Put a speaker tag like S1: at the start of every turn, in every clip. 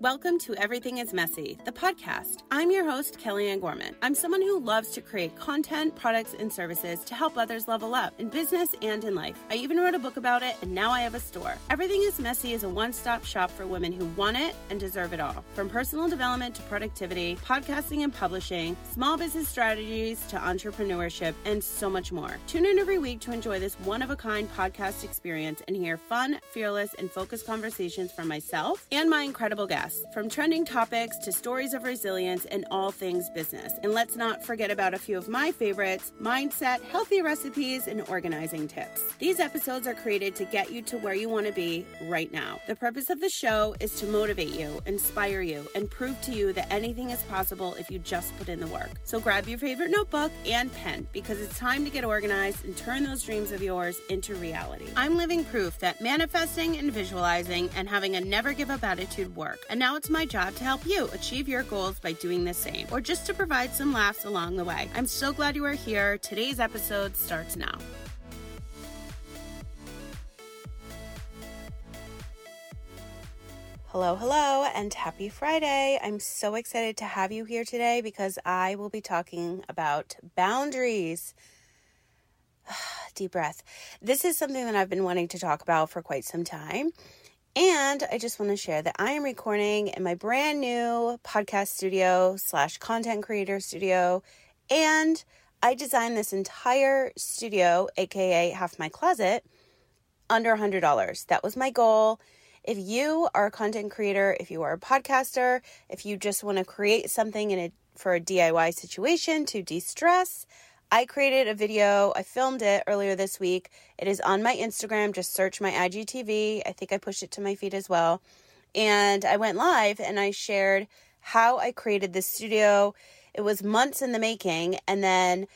S1: Welcome to Everything is Messy, the podcast. I'm your host, Kellyanne Gorman. I'm someone who loves to create content, products, and services to help others level up in business and in life. I even wrote a book about it, and now I have a store. Everything is Messy is a one stop shop for women who want it and deserve it all. From personal development to productivity, podcasting and publishing, small business strategies to entrepreneurship, and so much more. Tune in every week to enjoy this one of a kind podcast experience and hear fun, fearless, and focused conversations from myself and my incredible guests from trending topics to stories of resilience and all things business. And let's not forget about a few of my favorites mindset, healthy recipes, and organizing tips. These episodes are created to get you to where you want to be right now. The purpose of the show is to motivate you, inspire you, and prove to you that anything is possible if you just put in the work. So grab your favorite notebook and pen because it's time to get organized and turn those dreams of yours into reality. I'm living proof that manifesting and visualizing and having a never give up attitude work. And now it's my job to help you achieve your goals by doing the same, or just to provide some laughs along the way. I'm so glad you are here. Today's episode starts now. Hello, hello, and happy Friday. I'm so excited to have you here today because I will be talking about boundaries. Deep breath. This is something that I've been wanting to talk about for quite some time. And I just want to share that I am recording in my brand new podcast studio slash content creator studio. And I designed this entire studio, aka half my closet, under $100. That was my goal. If you are a content creator, if you are a podcaster, if you just want to create something in a, for a DIY situation to de stress, I created a video. I filmed it earlier this week. It is on my Instagram. Just search my IGTV. I think I pushed it to my feed as well. And I went live and I shared how I created this studio. It was months in the making. And then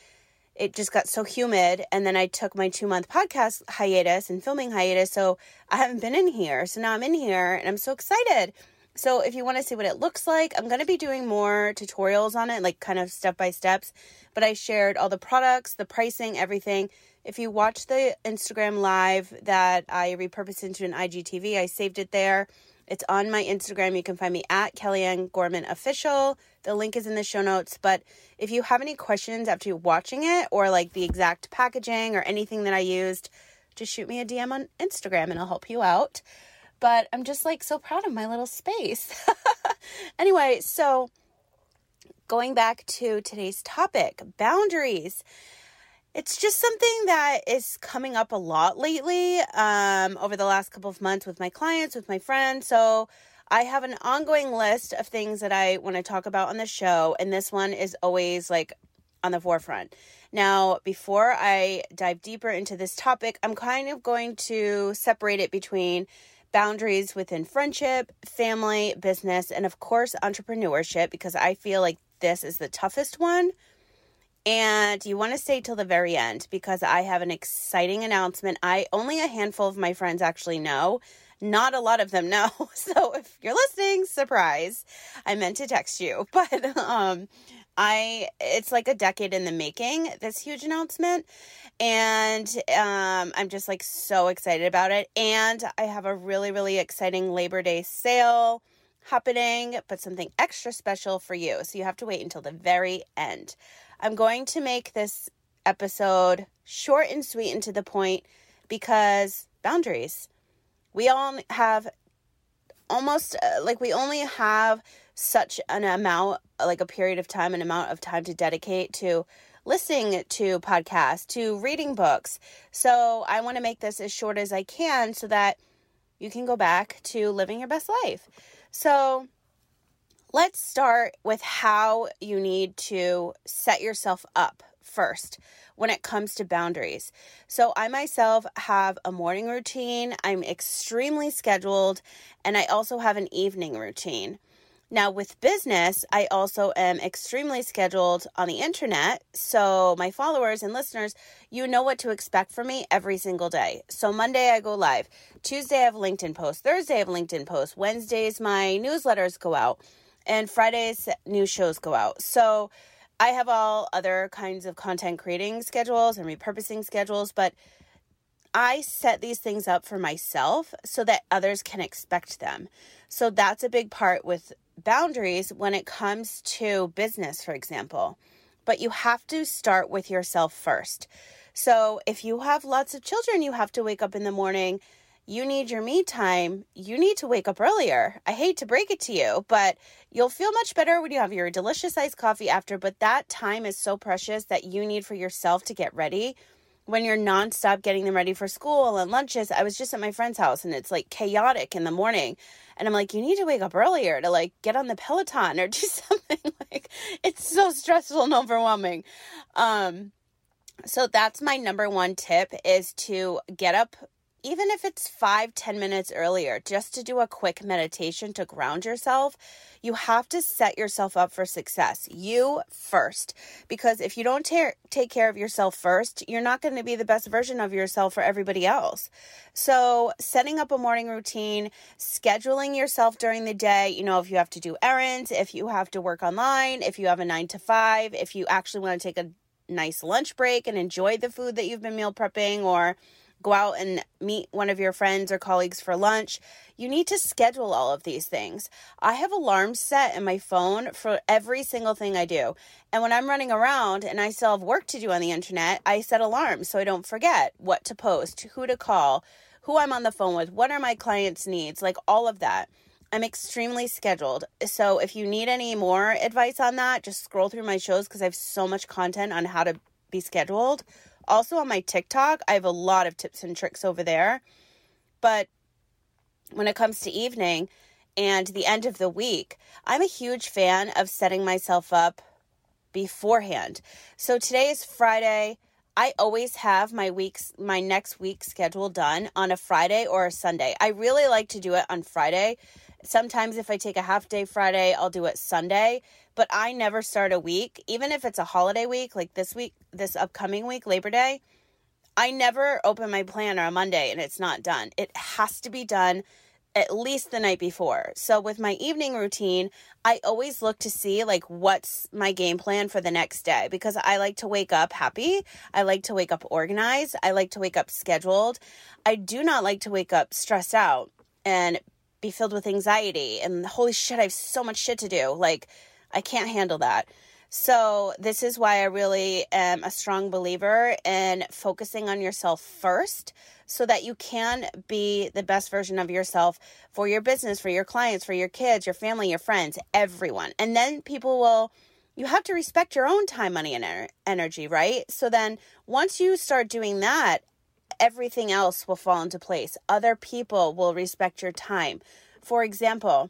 S1: it just got so humid. And then I took my two month podcast hiatus and filming hiatus. So I haven't been in here. So now I'm in here and I'm so excited. So if you want to see what it looks like, I'm going to be doing more tutorials on it, like kind of step by steps. But I shared all the products, the pricing, everything. If you watch the Instagram live that I repurposed into an IGTV, I saved it there. It's on my Instagram. You can find me at Kellyanne Gorman Official. The link is in the show notes. But if you have any questions after watching it or like the exact packaging or anything that I used, just shoot me a DM on Instagram and I'll help you out but I'm just like so proud of my little space. anyway, so going back to today's topic boundaries. It's just something that is coming up a lot lately um, over the last couple of months with my clients, with my friends. So I have an ongoing list of things that I want to talk about on the show, and this one is always like on the forefront. Now, before I dive deeper into this topic, I'm kind of going to separate it between boundaries within friendship, family, business, and of course, entrepreneurship, because I feel like this is the toughest one. And you want to stay till the very end because I have an exciting announcement. I only a handful of my friends actually know. Not a lot of them know. So if you're listening, surprise. I meant to text you, but um I it's like a decade in the making this huge announcement and um I'm just like so excited about it and I have a really really exciting Labor Day sale happening but something extra special for you so you have to wait until the very end. I'm going to make this episode short and sweet and to the point because boundaries. We all have almost uh, like we only have such an amount like a period of time an amount of time to dedicate to listening to podcasts to reading books so i want to make this as short as i can so that you can go back to living your best life so let's start with how you need to set yourself up first when it comes to boundaries. So, I myself have a morning routine, I'm extremely scheduled, and I also have an evening routine. Now, with business, I also am extremely scheduled on the internet. So, my followers and listeners, you know what to expect from me every single day. So, Monday, I go live. Tuesday, I have LinkedIn posts. Thursday, I have LinkedIn posts. Wednesdays, my newsletters go out. And Fridays, new shows go out. So, I have all other kinds of content creating schedules and repurposing schedules, but I set these things up for myself so that others can expect them. So that's a big part with boundaries when it comes to business, for example. But you have to start with yourself first. So if you have lots of children, you have to wake up in the morning. You need your me time. You need to wake up earlier. I hate to break it to you, but you'll feel much better when you have your delicious iced coffee after. But that time is so precious that you need for yourself to get ready when you're nonstop getting them ready for school and lunches. I was just at my friend's house and it's like chaotic in the morning. And I'm like, you need to wake up earlier to like get on the Peloton or do something. like it's so stressful and overwhelming. Um, so that's my number one tip is to get up even if it's five ten minutes earlier, just to do a quick meditation to ground yourself, you have to set yourself up for success. You first. Because if you don't ta- take care of yourself first, you're not going to be the best version of yourself for everybody else. So, setting up a morning routine, scheduling yourself during the day, you know, if you have to do errands, if you have to work online, if you have a nine to five, if you actually want to take a nice lunch break and enjoy the food that you've been meal prepping or go out and meet one of your friends or colleagues for lunch. You need to schedule all of these things. I have alarms set in my phone for every single thing I do. And when I'm running around and I still have work to do on the internet, I set alarms so I don't forget what to post, who to call, who I'm on the phone with, what are my clients' needs, like all of that. I'm extremely scheduled. So if you need any more advice on that, just scroll through my shows because I have so much content on how to be scheduled also on my TikTok, I have a lot of tips and tricks over there. But when it comes to evening and the end of the week, I'm a huge fan of setting myself up beforehand. So today is Friday. I always have my weeks my next week schedule done on a Friday or a Sunday. I really like to do it on Friday. Sometimes if I take a half day Friday, I'll do it Sunday but I never start a week, even if it's a holiday week, like this week, this upcoming week, Labor Day. I never open my planner on Monday and it's not done. It has to be done at least the night before. So with my evening routine, I always look to see like what's my game plan for the next day because I like to wake up happy. I like to wake up organized. I like to wake up scheduled. I do not like to wake up stressed out and be filled with anxiety and holy shit, I have so much shit to do. Like I can't handle that. So, this is why I really am a strong believer in focusing on yourself first so that you can be the best version of yourself for your business, for your clients, for your kids, your family, your friends, everyone. And then people will, you have to respect your own time, money, and energy, right? So, then once you start doing that, everything else will fall into place. Other people will respect your time. For example,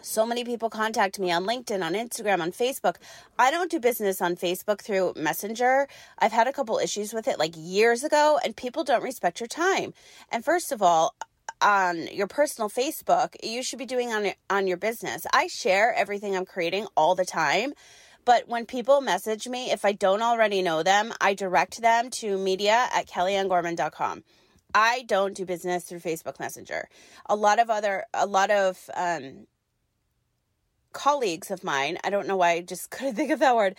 S1: so many people contact me on LinkedIn, on Instagram, on Facebook. I don't do business on Facebook through Messenger. I've had a couple issues with it like years ago, and people don't respect your time. And first of all, on your personal Facebook, you should be doing on on your business. I share everything I'm creating all the time. But when people message me, if I don't already know them, I direct them to media at kellyannegorman.com. I don't do business through Facebook Messenger. A lot of other, a lot of um, colleagues of mine, I don't know why I just couldn't think of that word,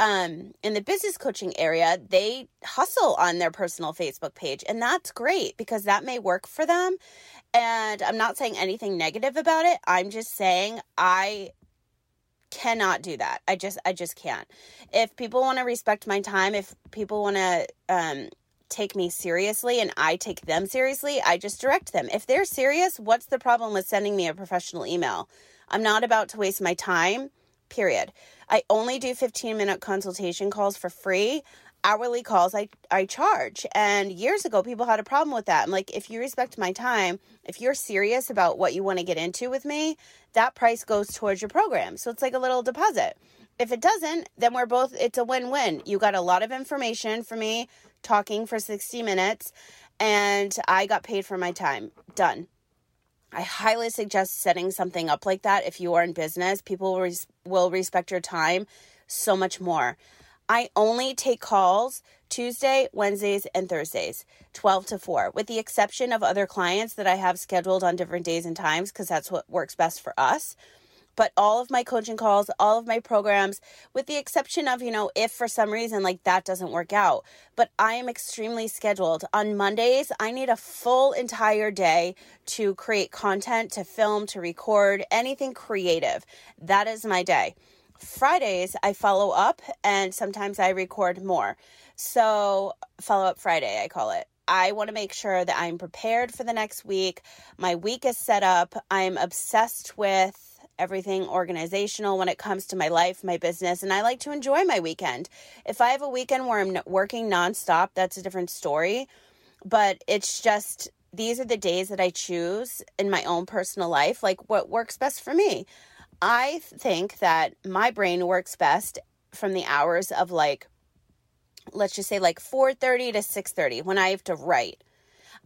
S1: um, in the business coaching area, they hustle on their personal Facebook page. And that's great because that may work for them. And I'm not saying anything negative about it. I'm just saying I cannot do that. I just I just can't. If people want to respect my time, if people want to um take me seriously and I take them seriously, I just direct them. If they're serious, what's the problem with sending me a professional email? I'm not about to waste my time, period. I only do 15 minute consultation calls for free. Hourly calls I, I charge. And years ago, people had a problem with that. I'm like, if you respect my time, if you're serious about what you want to get into with me, that price goes towards your program. So it's like a little deposit. If it doesn't, then we're both, it's a win win. You got a lot of information for me talking for 60 minutes, and I got paid for my time. Done. I highly suggest setting something up like that if you are in business. People will, res- will respect your time so much more. I only take calls Tuesday, Wednesdays, and Thursdays, 12 to 4, with the exception of other clients that I have scheduled on different days and times because that's what works best for us. But all of my coaching calls, all of my programs, with the exception of, you know, if for some reason like that doesn't work out. But I am extremely scheduled. On Mondays, I need a full entire day to create content, to film, to record, anything creative. That is my day. Fridays, I follow up and sometimes I record more. So, follow up Friday, I call it. I want to make sure that I'm prepared for the next week. My week is set up. I'm obsessed with everything organizational when it comes to my life, my business, and I like to enjoy my weekend. If I have a weekend where I'm working nonstop, that's a different story. But it's just these are the days that I choose in my own personal life, like what works best for me. I think that my brain works best from the hours of like let's just say like 4:30 to 6:30 when I have to write.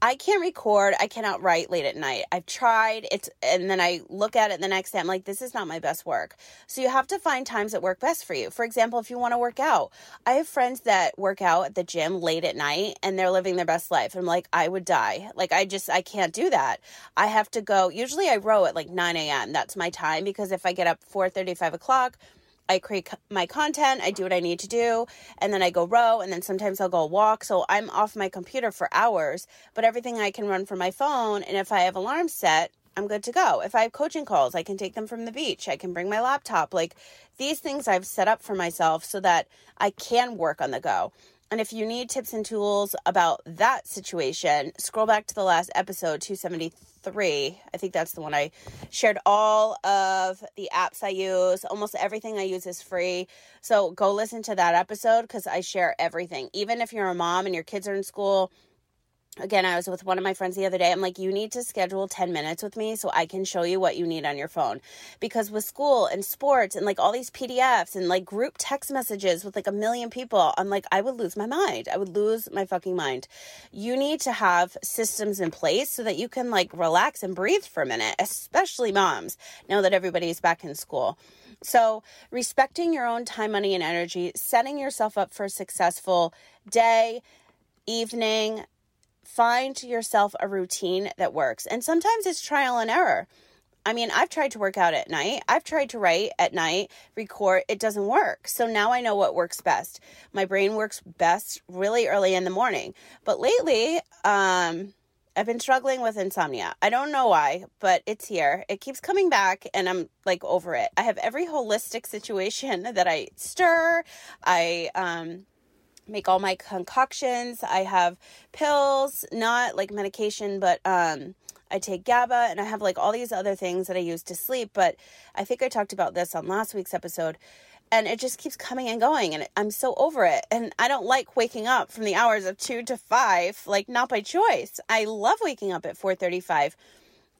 S1: I can't record, I cannot write late at night. I've tried it's and then I look at it the next day I'm like this is not my best work. So you have to find times that work best for you. For example, if you want to work out. I have friends that work out at the gym late at night and they're living their best life. I'm like I would die. Like I just I can't do that. I have to go usually I row at like 9 a.m. That's my time because if I get up 4 35 o'clock I create my content, I do what I need to do, and then I go row, and then sometimes I'll go walk. So I'm off my computer for hours, but everything I can run from my phone. And if I have alarms set, I'm good to go. If I have coaching calls, I can take them from the beach. I can bring my laptop. Like these things I've set up for myself so that I can work on the go. And if you need tips and tools about that situation, scroll back to the last episode, 273. I think that's the one I shared all of the apps I use. Almost everything I use is free. So go listen to that episode because I share everything. Even if you're a mom and your kids are in school, again, I was with one of my friends the other day. I'm like, you need to schedule 10 minutes with me so I can show you what you need on your phone. Because with school and sports and like all these PDFs and like group text messages with like a million people, I'm like, I would lose my mind. I would lose my fucking mind. You need to have systems in place so that you can like relax and breathe for a minute, especially moms, now that everybody's back in school. So, respecting your own time, money, and energy, setting yourself up for a successful day, evening, find yourself a routine that works. And sometimes it's trial and error. I mean, I've tried to work out at night. I've tried to write at night, record. It doesn't work. So now I know what works best. My brain works best really early in the morning. But lately, um, I've been struggling with insomnia. I don't know why, but it's here. It keeps coming back and I'm like over it. I have every holistic situation that I stir. I um make all my concoctions. I have pills, not like medication, but um I take GABA and I have like all these other things that I use to sleep, but I think I talked about this on last week's episode and it just keeps coming and going and I'm so over it and I don't like waking up from the hours of 2 to 5 like not by choice. I love waking up at 4:35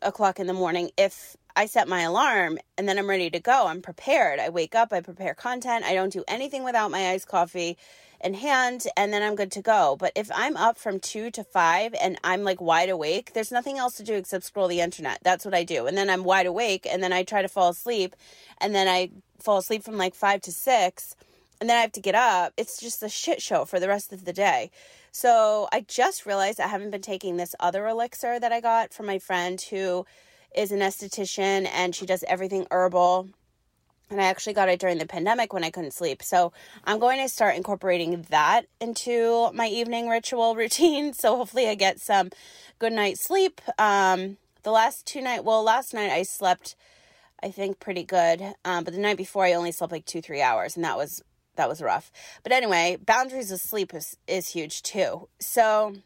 S1: o'clock in the morning if I set my alarm and then I'm ready to go. I'm prepared. I wake up, I prepare content. I don't do anything without my iced coffee in hand and then I'm good to go. But if I'm up from 2 to 5 and I'm like wide awake, there's nothing else to do except scroll the internet. That's what I do. And then I'm wide awake and then I try to fall asleep and then I fall asleep from like 5 to 6 and then I have to get up. It's just a shit show for the rest of the day. So I just realized I haven't been taking this other elixir that I got from my friend who is an esthetician and she does everything herbal and I actually got it during the pandemic when I couldn't sleep. So I'm going to start incorporating that into my evening ritual routine. So hopefully I get some good night's sleep. Um, the last two night, well, last night I slept, I think pretty good. Um, but the night before I only slept like two, three hours, and that was that was rough. But anyway, boundaries of sleep is is huge too. So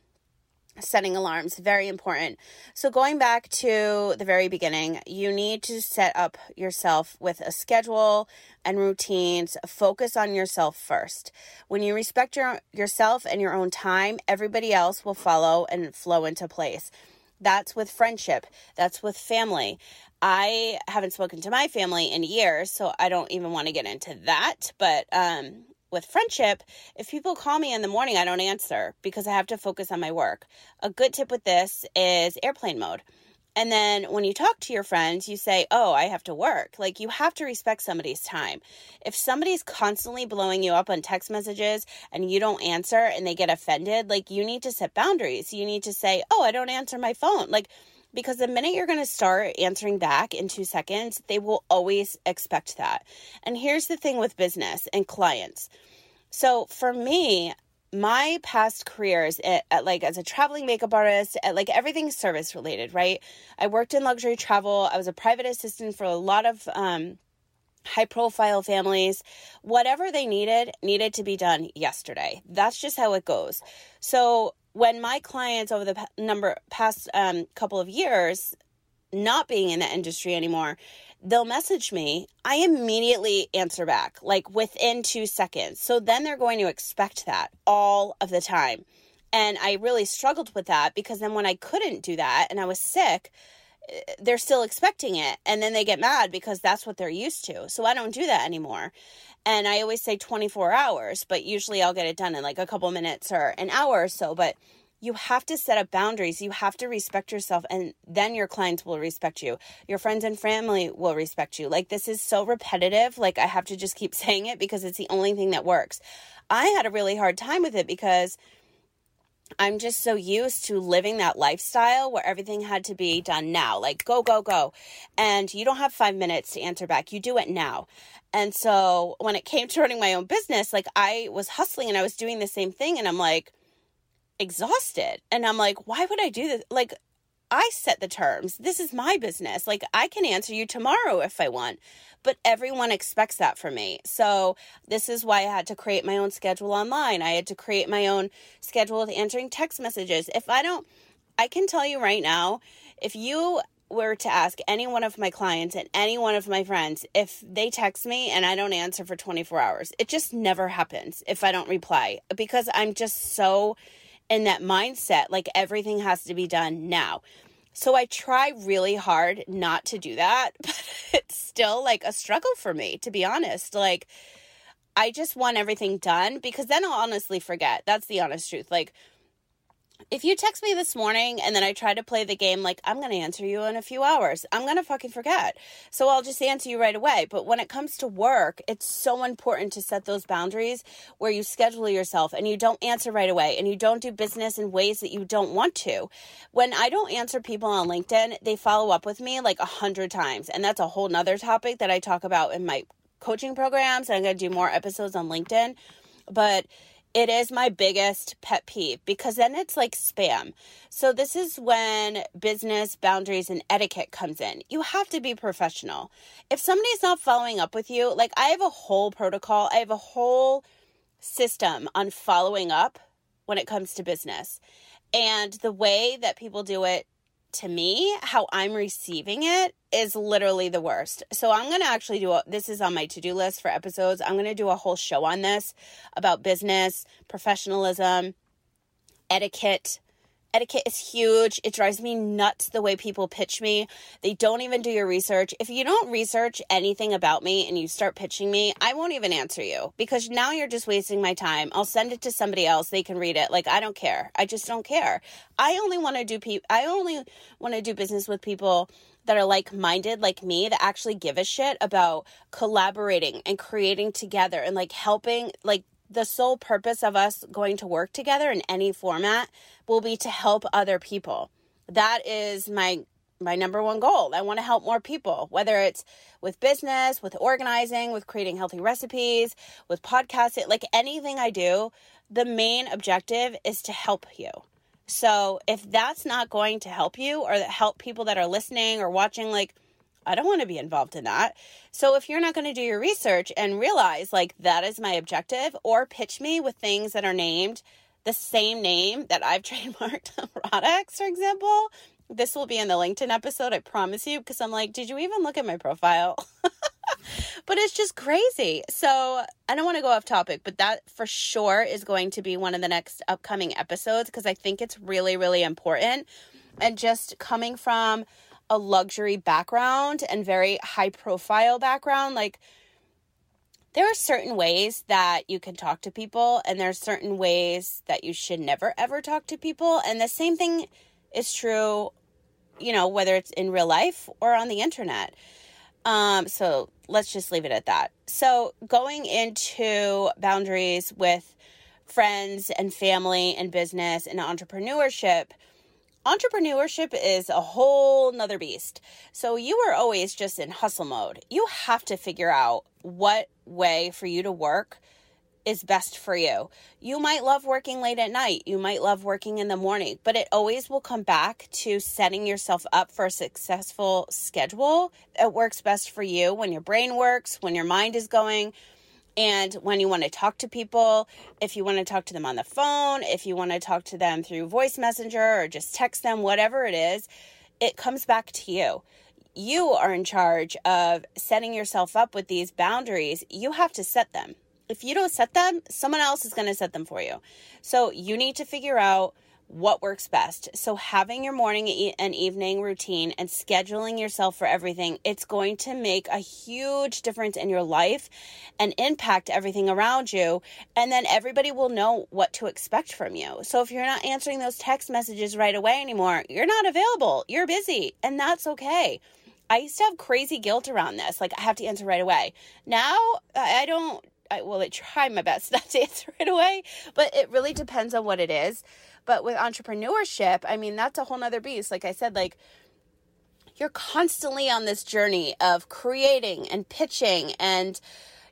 S1: setting alarms very important. So going back to the very beginning you need to set up yourself with a schedule and routines. Focus on yourself first. When you respect your yourself and your own time everybody else will follow and flow into place. That's with friendship. That's with family. I haven't spoken to my family in years so i don't even want to get into that but um with friendship, if people call me in the morning, I don't answer because I have to focus on my work. A good tip with this is airplane mode. And then when you talk to your friends, you say, Oh, I have to work. Like you have to respect somebody's time. If somebody's constantly blowing you up on text messages and you don't answer and they get offended, like you need to set boundaries. You need to say, Oh, I don't answer my phone. Like because the minute you're going to start answering back in two seconds, they will always expect that. And here's the thing with business and clients. So for me, my past careers at, at, like as a traveling makeup artist at like everything service related right? I worked in luxury travel. I was a private assistant for a lot of um, high profile families. Whatever they needed needed to be done yesterday. That's just how it goes. So when my clients over the number past um, couple of years not being in the industry anymore they'll message me, I immediately answer back, like within two seconds. So then they're going to expect that all of the time. And I really struggled with that because then when I couldn't do that and I was sick, they're still expecting it. And then they get mad because that's what they're used to. So I don't do that anymore. And I always say 24 hours, but usually I'll get it done in like a couple minutes or an hour or so. But you have to set up boundaries. You have to respect yourself, and then your clients will respect you. Your friends and family will respect you. Like, this is so repetitive. Like, I have to just keep saying it because it's the only thing that works. I had a really hard time with it because I'm just so used to living that lifestyle where everything had to be done now, like go, go, go. And you don't have five minutes to answer back. You do it now. And so when it came to running my own business, like I was hustling and I was doing the same thing. And I'm like, exhausted. And I'm like, why would I do this? Like, I set the terms. This is my business. Like, I can answer you tomorrow if I want. But everyone expects that from me. So, this is why I had to create my own schedule online. I had to create my own schedule with answering text messages. If I don't, I can tell you right now, if you were to ask any one of my clients and any one of my friends if they text me and I don't answer for 24 hours, it just never happens if I don't reply because I'm just so in that mindset like everything has to be done now. So I try really hard not to do that, but it's still like a struggle for me, to be honest. Like, I just want everything done because then I'll honestly forget. That's the honest truth. Like, if you text me this morning and then I try to play the game like I'm going to answer you in a few hours, I'm going to fucking forget. So I'll just answer you right away. But when it comes to work, it's so important to set those boundaries where you schedule yourself and you don't answer right away and you don't do business in ways that you don't want to. When I don't answer people on LinkedIn, they follow up with me like a hundred times. And that's a whole nother topic that I talk about in my coaching programs. And I'm going to do more episodes on LinkedIn. But it is my biggest pet peeve because then it's like spam. So this is when business boundaries and etiquette comes in. You have to be professional. If somebody's not following up with you, like I have a whole protocol, I have a whole system on following up when it comes to business. And the way that people do it to me, how I'm receiving it is literally the worst. So I'm going to actually do a, this is on my to-do list for episodes. I'm going to do a whole show on this about business, professionalism, etiquette, etiquette is huge. It drives me nuts the way people pitch me. They don't even do your research. If you don't research anything about me and you start pitching me, I won't even answer you because now you're just wasting my time. I'll send it to somebody else. They can read it. Like I don't care. I just don't care. I only want to do pe- I only want to do business with people that are like minded like me that actually give a shit about collaborating and creating together and like helping like the sole purpose of us going to work together in any format will be to help other people. That is my my number one goal. I want to help more people, whether it's with business, with organizing, with creating healthy recipes, with podcasting, like anything I do, the main objective is to help you. So, if that's not going to help you or help people that are listening or watching like I don't want to be involved in that. So if you're not going to do your research and realize like that is my objective or pitch me with things that are named the same name that I've trademarked products, for example, this will be in the LinkedIn episode, I promise you, because I'm like, did you even look at my profile? but it's just crazy. So I don't want to go off topic, but that for sure is going to be one of the next upcoming episodes because I think it's really, really important. And just coming from a luxury background and very high profile background, like there are certain ways that you can talk to people, and there are certain ways that you should never ever talk to people. And the same thing is true, you know, whether it's in real life or on the internet. Um, so let's just leave it at that. So going into boundaries with friends and family and business and entrepreneurship entrepreneurship is a whole nother beast. So you are always just in hustle mode. You have to figure out what way for you to work is best for you. You might love working late at night. You might love working in the morning, but it always will come back to setting yourself up for a successful schedule. It works best for you when your brain works, when your mind is going, and when you want to talk to people, if you want to talk to them on the phone, if you want to talk to them through voice messenger or just text them, whatever it is, it comes back to you. You are in charge of setting yourself up with these boundaries. You have to set them. If you don't set them, someone else is going to set them for you. So you need to figure out what works best. So, having your morning and evening routine and scheduling yourself for everything, it's going to make a huge difference in your life and impact everything around you. And then everybody will know what to expect from you. So, if you're not answering those text messages right away anymore, you're not available, you're busy, and that's okay. I used to have crazy guilt around this. Like, I have to answer right away. Now, I don't. I, well, I try my best not to answer right away, but it really depends on what it is. But with entrepreneurship, I mean, that's a whole nother beast. Like I said, like you're constantly on this journey of creating and pitching and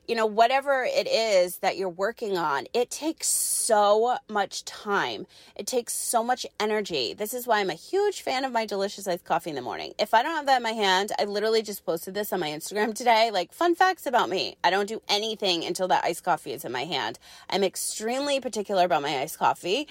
S1: you know whatever it is that you're working on it takes so much time. It takes so much energy. This is why i'm a huge fan of my delicious iced coffee in the morning. If i don't have that in my hand i literally just posted this on my instagram today. Like fun facts about me. I don't do anything until that iced coffee is in my hand. I'm extremely particular about my iced coffee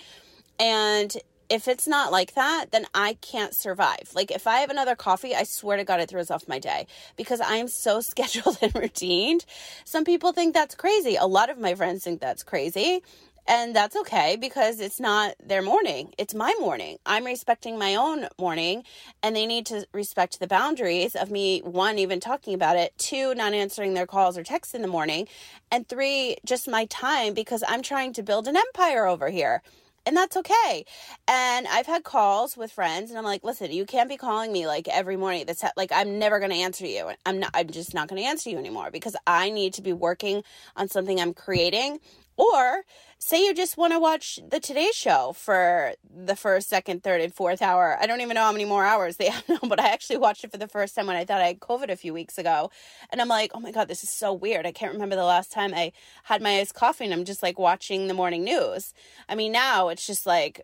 S1: and if it's not like that, then I can't survive. Like if I have another coffee, I swear to God, it throws off my day because I am so scheduled and routined. Some people think that's crazy. A lot of my friends think that's crazy. And that's okay because it's not their morning. It's my morning. I'm respecting my own morning and they need to respect the boundaries of me, one, even talking about it, two, not answering their calls or texts in the morning, and three, just my time because I'm trying to build an empire over here and that's okay. And I've had calls with friends and I'm like, listen, you can't be calling me like every morning. That's like I'm never going to answer you. I'm not I'm just not going to answer you anymore because I need to be working on something I'm creating or say you just want to watch the Today Show for the first, second, third, and fourth hour. I don't even know how many more hours they have now, but I actually watched it for the first time when I thought I had COVID a few weeks ago. And I'm like, oh my God, this is so weird. I can't remember the last time I had my coffee and I'm just like watching the morning news. I mean, now it's just like,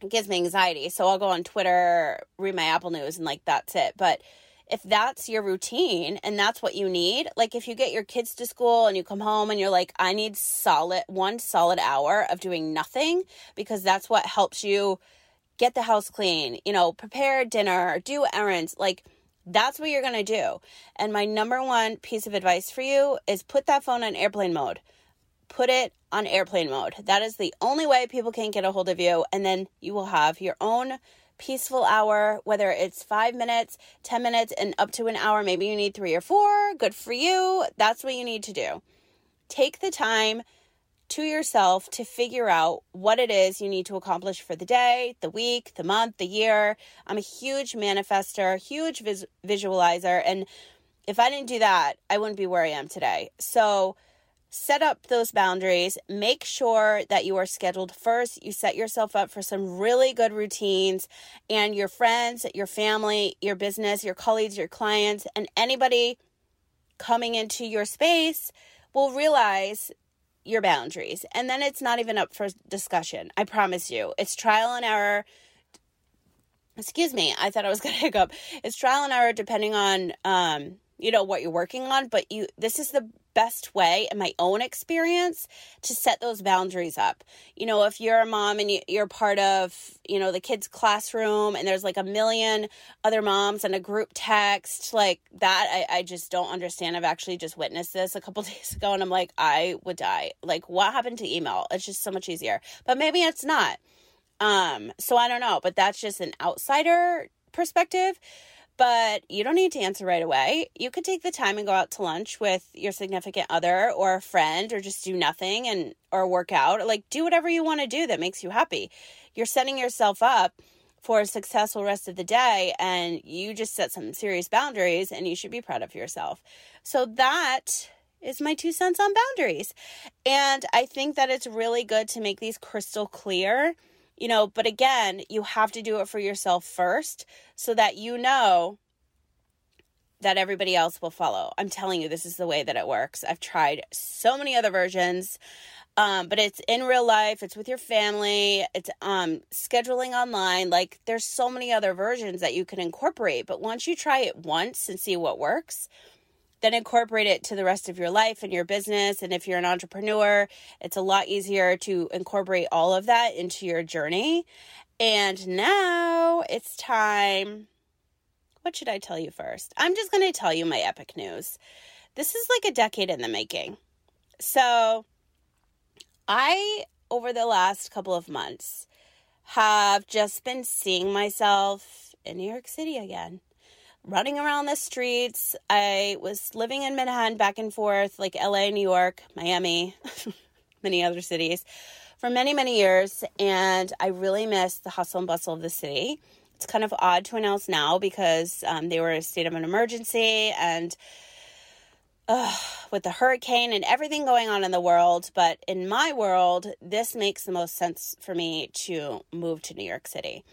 S1: it gives me anxiety. So I'll go on Twitter, read my Apple News, and like that's it. But if that's your routine and that's what you need, like if you get your kids to school and you come home and you're like, I need solid one solid hour of doing nothing because that's what helps you get the house clean, you know, prepare dinner, do errands, like that's what you're going to do. And my number one piece of advice for you is put that phone on airplane mode. Put it on airplane mode. That is the only way people can't get a hold of you. And then you will have your own peaceful hour, whether it's five minutes, 10 minutes, and up to an hour. Maybe you need three or four. Good for you. That's what you need to do. Take the time to yourself to figure out what it is you need to accomplish for the day, the week, the month, the year. I'm a huge manifester, huge vis- visualizer. And if I didn't do that, I wouldn't be where I am today. So, set up those boundaries. Make sure that you are scheduled first. You set yourself up for some really good routines, and your friends, your family, your business, your colleagues, your clients, and anybody coming into your space will realize your boundaries. And then it's not even up for discussion. I promise you. It's trial and error. Excuse me. I thought I was going to hiccup. It's trial and error depending on um you know what you're working on, but you this is the best way in my own experience to set those boundaries up. You know, if you're a mom and you're part of, you know, the kids' classroom and there's like a million other moms and a group text like that, I, I just don't understand. I've actually just witnessed this a couple days ago and I'm like, I would die. Like, what happened to email? It's just so much easier. But maybe it's not. Um, so I don't know, but that's just an outsider perspective but you don't need to answer right away. You could take the time and go out to lunch with your significant other or a friend or just do nothing and or work out. Like do whatever you want to do that makes you happy. You're setting yourself up for a successful rest of the day and you just set some serious boundaries and you should be proud of yourself. So that is my two cents on boundaries. And I think that it's really good to make these crystal clear You know, but again, you have to do it for yourself first so that you know that everybody else will follow. I'm telling you, this is the way that it works. I've tried so many other versions. Um, but it's in real life, it's with your family, it's um scheduling online. Like there's so many other versions that you can incorporate. But once you try it once and see what works, then incorporate it to the rest of your life and your business. And if you're an entrepreneur, it's a lot easier to incorporate all of that into your journey. And now it's time. What should I tell you first? I'm just going to tell you my epic news. This is like a decade in the making. So, I, over the last couple of months, have just been seeing myself in New York City again, running around the streets. I was living in Manhattan back and forth, like LA, New York, Miami, many other cities, for many, many years. And I really miss the hustle and bustle of the city. It's kind of odd to announce now because um, they were in a state of an emergency and uh, with the hurricane and everything going on in the world. But in my world, this makes the most sense for me to move to New York City.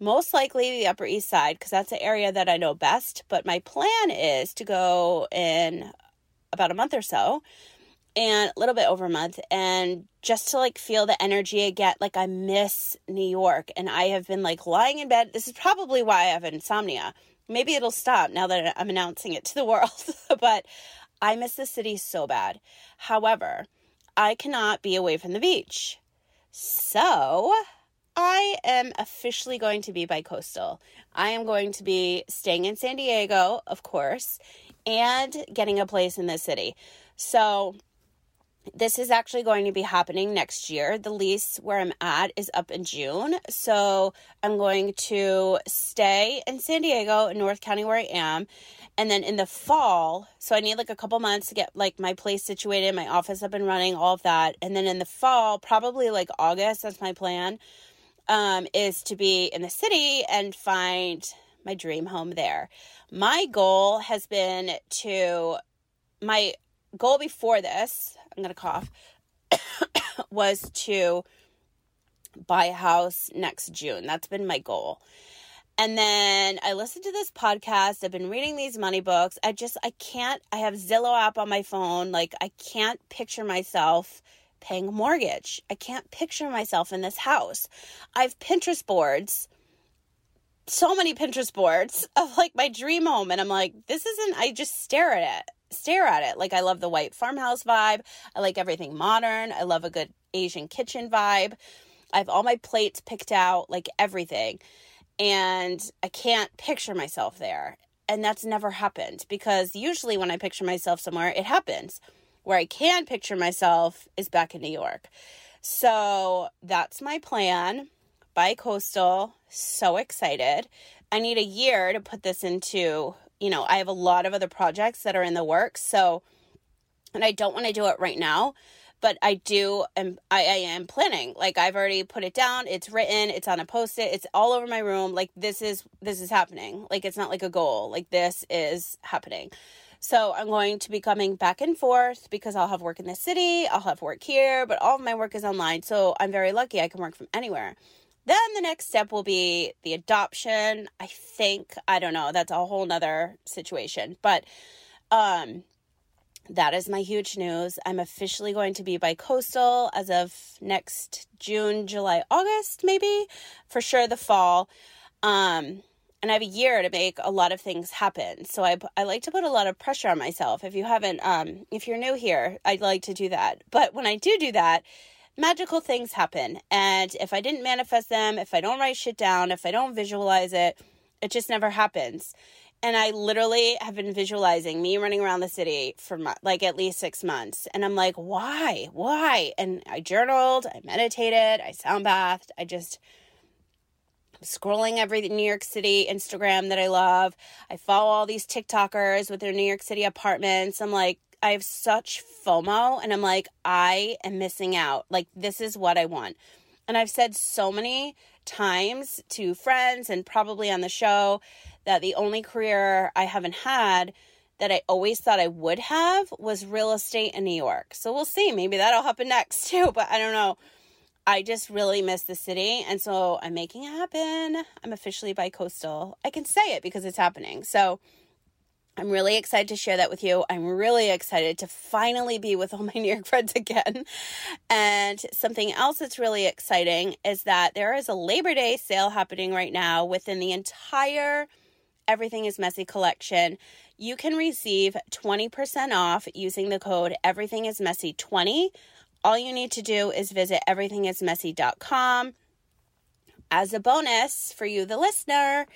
S1: Most likely the Upper East Side, because that's the area that I know best. But my plan is to go in about a month or so and a little bit over a month and just to like feel the energy again like i miss new york and i have been like lying in bed this is probably why i have insomnia maybe it'll stop now that i'm announcing it to the world but I miss the city so bad. However, I cannot be away from the beach. So, I am officially going to be bi-coastal. I am going to be staying in San Diego, of course, and getting a place in the city. So, this is actually going to be happening next year. The lease where I'm at is up in June. So I'm going to stay in San Diego, in North County, where I am. And then in the fall, so I need like a couple months to get like my place situated, my office up and running, all of that. And then in the fall, probably like August, that's my plan, um, is to be in the city and find my dream home there. My goal has been to, my goal before this, I'm going to cough, was to buy a house next June. That's been my goal. And then I listened to this podcast. I've been reading these money books. I just, I can't, I have Zillow app on my phone. Like, I can't picture myself paying a mortgage. I can't picture myself in this house. I've Pinterest boards, so many Pinterest boards of like my dream home. And I'm like, this isn't, I just stare at it, stare at it. Like, I love the white farmhouse vibe. I like everything modern. I love a good Asian kitchen vibe. I have all my plates picked out, like everything and I can't picture myself there. And that's never happened because usually when I picture myself somewhere, it happens. Where I can picture myself is back in New York. So that's my plan. Bi-coastal, so excited. I need a year to put this into, you know, I have a lot of other projects that are in the works. So, and I don't want to do it right now but I do and I, I am planning. Like I've already put it down, it's written, it's on a post-it, it's all over my room. Like this is this is happening. Like it's not like a goal. Like this is happening. So I'm going to be coming back and forth because I'll have work in the city, I'll have work here, but all of my work is online. So I'm very lucky I can work from anywhere. Then the next step will be the adoption. I think, I don't know, that's a whole nother situation. But um that is my huge news. I'm officially going to be bi-coastal as of next June, July, August, maybe for sure the fall. Um, and I have a year to make a lot of things happen. So I, I like to put a lot of pressure on myself. If you haven't, um, if you're new here, I'd like to do that. But when I do do that, magical things happen. And if I didn't manifest them, if I don't write shit down, if I don't visualize it, it just never happens. And I literally have been visualizing me running around the city for like at least six months. And I'm like, why? Why? And I journaled, I meditated, I sound bathed. I just scrolling every New York City Instagram that I love. I follow all these TikTokers with their New York City apartments. I'm like, I have such FOMO and I'm like, I am missing out. Like, this is what I want. And I've said so many times to friends and probably on the show that the only career I haven't had that I always thought I would have was real estate in New York. So we'll see. Maybe that'll happen next too, but I don't know. I just really miss the city. And so I'm making it happen. I'm officially bi coastal. I can say it because it's happening. So I'm really excited to share that with you. I'm really excited to finally be with all my New York friends again. And something else that's really exciting is that there is a Labor Day sale happening right now within the entire Everything is Messy collection. You can receive 20% off using the code Everything is Messy 20 all you need to do is visit everythingismessy.com. As a bonus for you, the listener,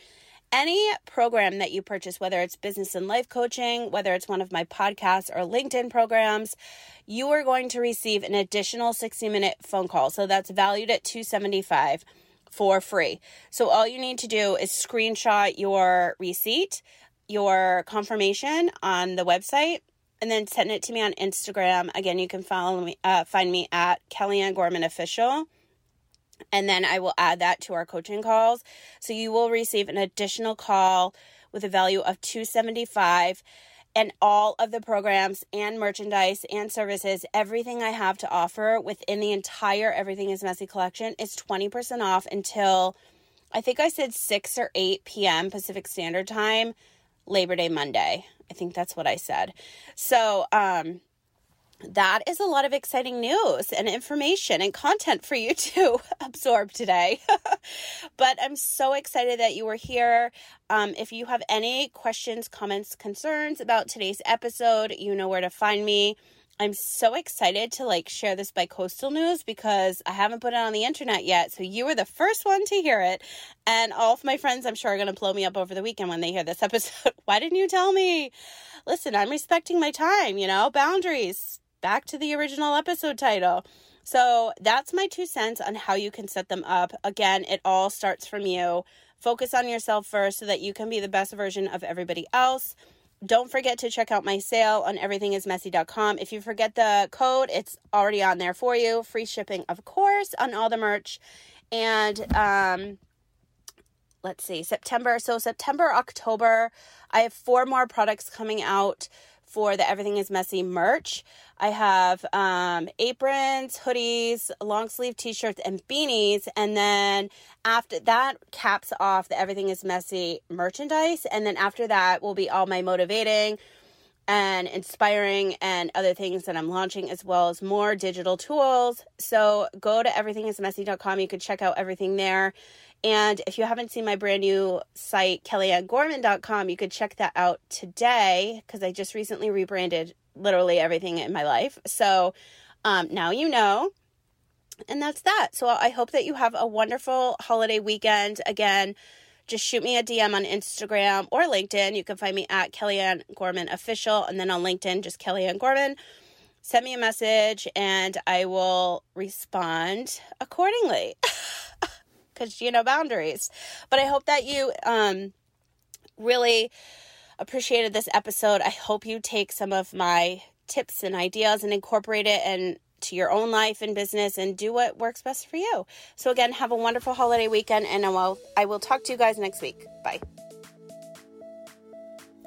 S1: any program that you purchase, whether it's business and life coaching, whether it's one of my podcasts or LinkedIn programs, you are going to receive an additional 60 minute phone call. So that's valued at 275 for free. So all you need to do is screenshot your receipt, your confirmation on the website, and then send it to me on Instagram. Again, you can follow me, uh, find me at Kellyanne Gorman Official. And then I will add that to our coaching calls. So you will receive an additional call with a value of 275 and all of the programs and merchandise and services, everything I have to offer within the entire Everything is Messy collection is 20% off until I think I said 6 or 8 p.m. Pacific Standard Time, Labor Day Monday. I think that's what I said. So, um, that is a lot of exciting news and information and content for you to absorb today. but I'm so excited that you were here. Um, if you have any questions, comments, concerns about today's episode, you know where to find me. I'm so excited to like share this by coastal news because I haven't put it on the internet yet. So you were the first one to hear it. And all of my friends, I'm sure, are going to blow me up over the weekend when they hear this episode. Why didn't you tell me? Listen, I'm respecting my time, you know, boundaries. Back to the original episode title. So that's my two cents on how you can set them up. Again, it all starts from you. Focus on yourself first so that you can be the best version of everybody else. Don't forget to check out my sale on everythingismessy.com. If you forget the code, it's already on there for you. Free shipping, of course, on all the merch. And um, let's see, September. So, September, October, I have four more products coming out for the Everything is Messy merch. I have um, aprons, hoodies, long sleeve t shirts, and beanies. And then after that caps off the Everything is Messy merchandise. And then after that will be all my motivating and inspiring and other things that I'm launching, as well as more digital tools. So go to everythingismessy.com. You can check out everything there. And if you haven't seen my brand new site, kellyannegorman.com, you could check that out today because I just recently rebranded literally everything in my life. So um, now you know. And that's that. So I hope that you have a wonderful holiday weekend. Again, just shoot me a DM on Instagram or LinkedIn. You can find me at Kellyanne Gorman Official. And then on LinkedIn, just Kellyanne Gorman. Send me a message and I will respond accordingly. because you know boundaries. But I hope that you um, really appreciated this episode. I hope you take some of my tips and ideas and incorporate it and to your own life and business and do what works best for you. So again, have a wonderful holiday weekend and I will I will talk to you guys next week. Bye.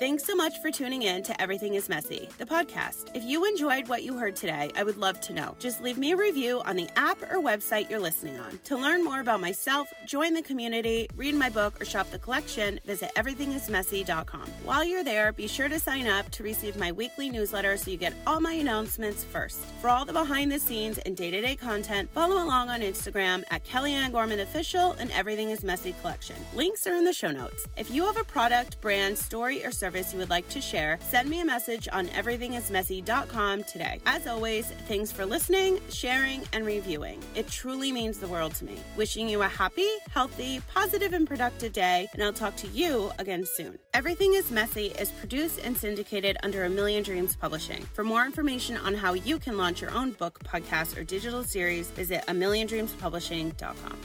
S1: Thanks so much for tuning in to Everything is Messy, the podcast. If you enjoyed what you heard today, I would love to know. Just leave me a review on the app or website you're listening on. To learn more about myself, join the community, read my book, or shop the collection, visit everythingismessy.com. While you're there, be sure to sign up to receive my weekly newsletter so you get all my announcements first. For all the behind the scenes and day to day content, follow along on Instagram at Kellyanne Gorman Official and Everything is Messy Collection. Links are in the show notes. If you have a product, brand, story, or service, service you would like to share, send me a message on everythingismessy.com today. As always, thanks for listening, sharing, and reviewing. It truly means the world to me. Wishing you a happy, healthy, positive, and productive day, and I'll talk to you again soon. Everything is Messy is produced and syndicated under A Million Dreams Publishing. For more information on how you can launch your own book, podcast, or digital series, visit a milliondreamspublishing.com.